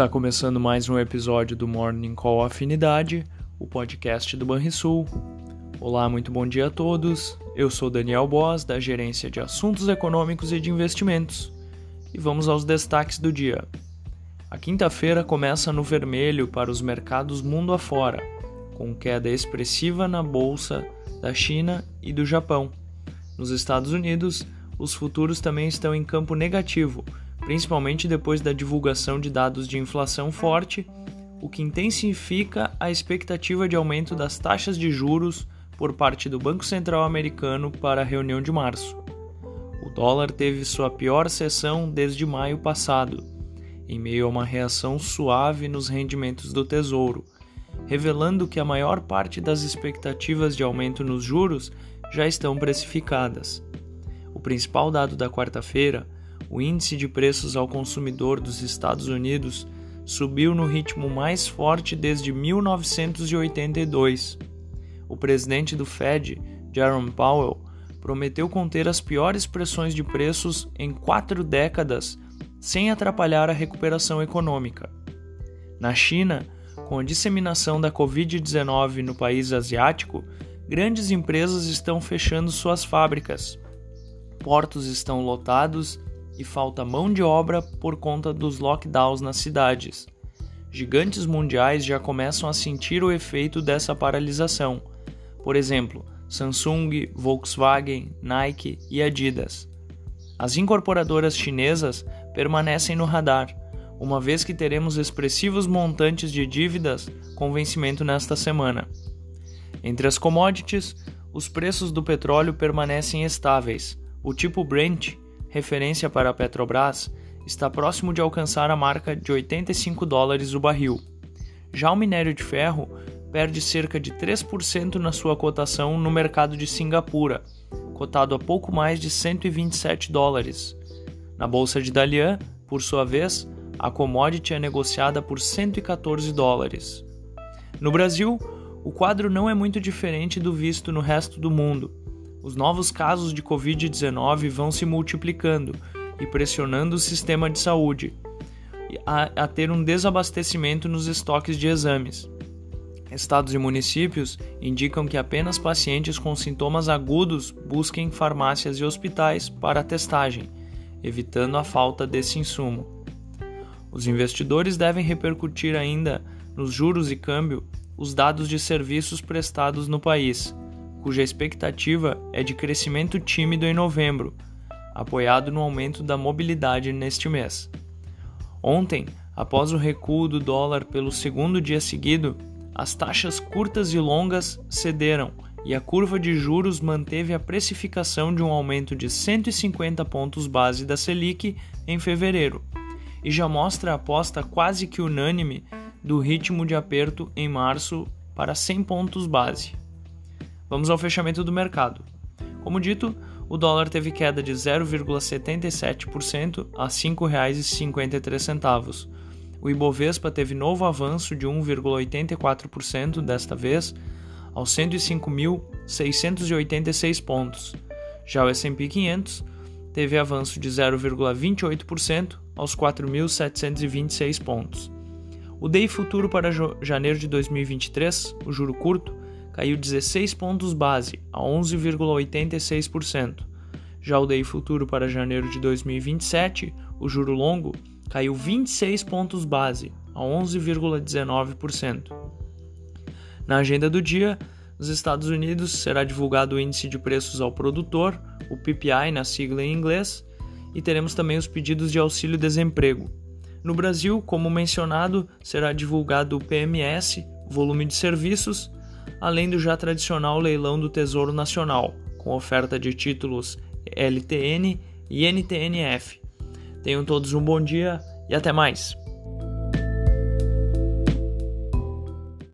Está começando mais um episódio do Morning Call Afinidade, o podcast do Banrisul. Olá, muito bom dia a todos. Eu sou Daniel Boas, da Gerência de Assuntos Econômicos e de Investimentos. E vamos aos destaques do dia. A quinta-feira começa no vermelho para os mercados mundo afora, com queda expressiva na bolsa da China e do Japão. Nos Estados Unidos, os futuros também estão em campo negativo principalmente depois da divulgação de dados de inflação forte, o que intensifica a expectativa de aumento das taxas de juros por parte do Banco Central americano para a reunião de março. O dólar teve sua pior sessão desde maio passado, em meio a uma reação suave nos rendimentos do Tesouro, revelando que a maior parte das expectativas de aumento nos juros já estão precificadas. O principal dado da quarta-feira o índice de preços ao consumidor dos Estados Unidos subiu no ritmo mais forte desde 1982. O presidente do Fed, Jerome Powell, prometeu conter as piores pressões de preços em quatro décadas sem atrapalhar a recuperação econômica. Na China, com a disseminação da Covid-19 no país asiático, grandes empresas estão fechando suas fábricas. Portos estão lotados e falta mão de obra por conta dos lockdowns nas cidades. Gigantes mundiais já começam a sentir o efeito dessa paralisação. Por exemplo, Samsung, Volkswagen, Nike e Adidas. As incorporadoras chinesas permanecem no radar, uma vez que teremos expressivos montantes de dívidas com vencimento nesta semana. Entre as commodities, os preços do petróleo permanecem estáveis. O tipo Brent referência para a Petrobras, está próximo de alcançar a marca de 85 dólares o barril. Já o minério de ferro perde cerca de 3% na sua cotação no mercado de Singapura, cotado a pouco mais de 127 dólares. Na bolsa de Dalian, por sua vez, a commodity é negociada por 114 dólares. No Brasil, o quadro não é muito diferente do visto no resto do mundo os novos casos de Covid-19 vão se multiplicando e pressionando o sistema de saúde a, a, ter um desabastecimento nos estoques de exames. Estados e municípios indicam que apenas pacientes com sintomas agudos busquem farmácias e hospitais para testagem, evitando a falta desse insumo. Os investidores devem repercutir ainda nos juros e câmbio os dados de serviços prestados no país cuja expectativa é de crescimento tímido em novembro, apoiado no aumento da mobilidade neste mês. Ontem, após o recuo do dólar pelo segundo dia seguido, as taxas curtas e longas cederam e a curva de juros manteve a precificação de um aumento de 150 pontos base da Selic em fevereiro, e já mostra a aposta quase que unânime do ritmo de aperto em março para 100 pontos base. Vamos ao fechamento do mercado. Como dito, o dólar teve queda de 0,77% a R$ 5,53. O Ibovespa teve novo avanço de 1,84% desta vez, aos 105.686 pontos. Já o S&P 500 teve avanço de 0,28% aos 4.726 pontos. O DEI futuro para janeiro de 2023, o juro curto, caiu 16 pontos base, a 11,86%. Já o DI futuro para janeiro de 2027, o juro longo, caiu 26 pontos base, a 11,19%. Na agenda do dia, nos Estados Unidos será divulgado o índice de preços ao produtor, o PPI na sigla em inglês, e teremos também os pedidos de auxílio-desemprego. No Brasil, como mencionado, será divulgado o PMS, volume de serviços, além do já tradicional leilão do Tesouro Nacional, com oferta de títulos LTN e NTNF. Tenham todos um bom dia e até mais!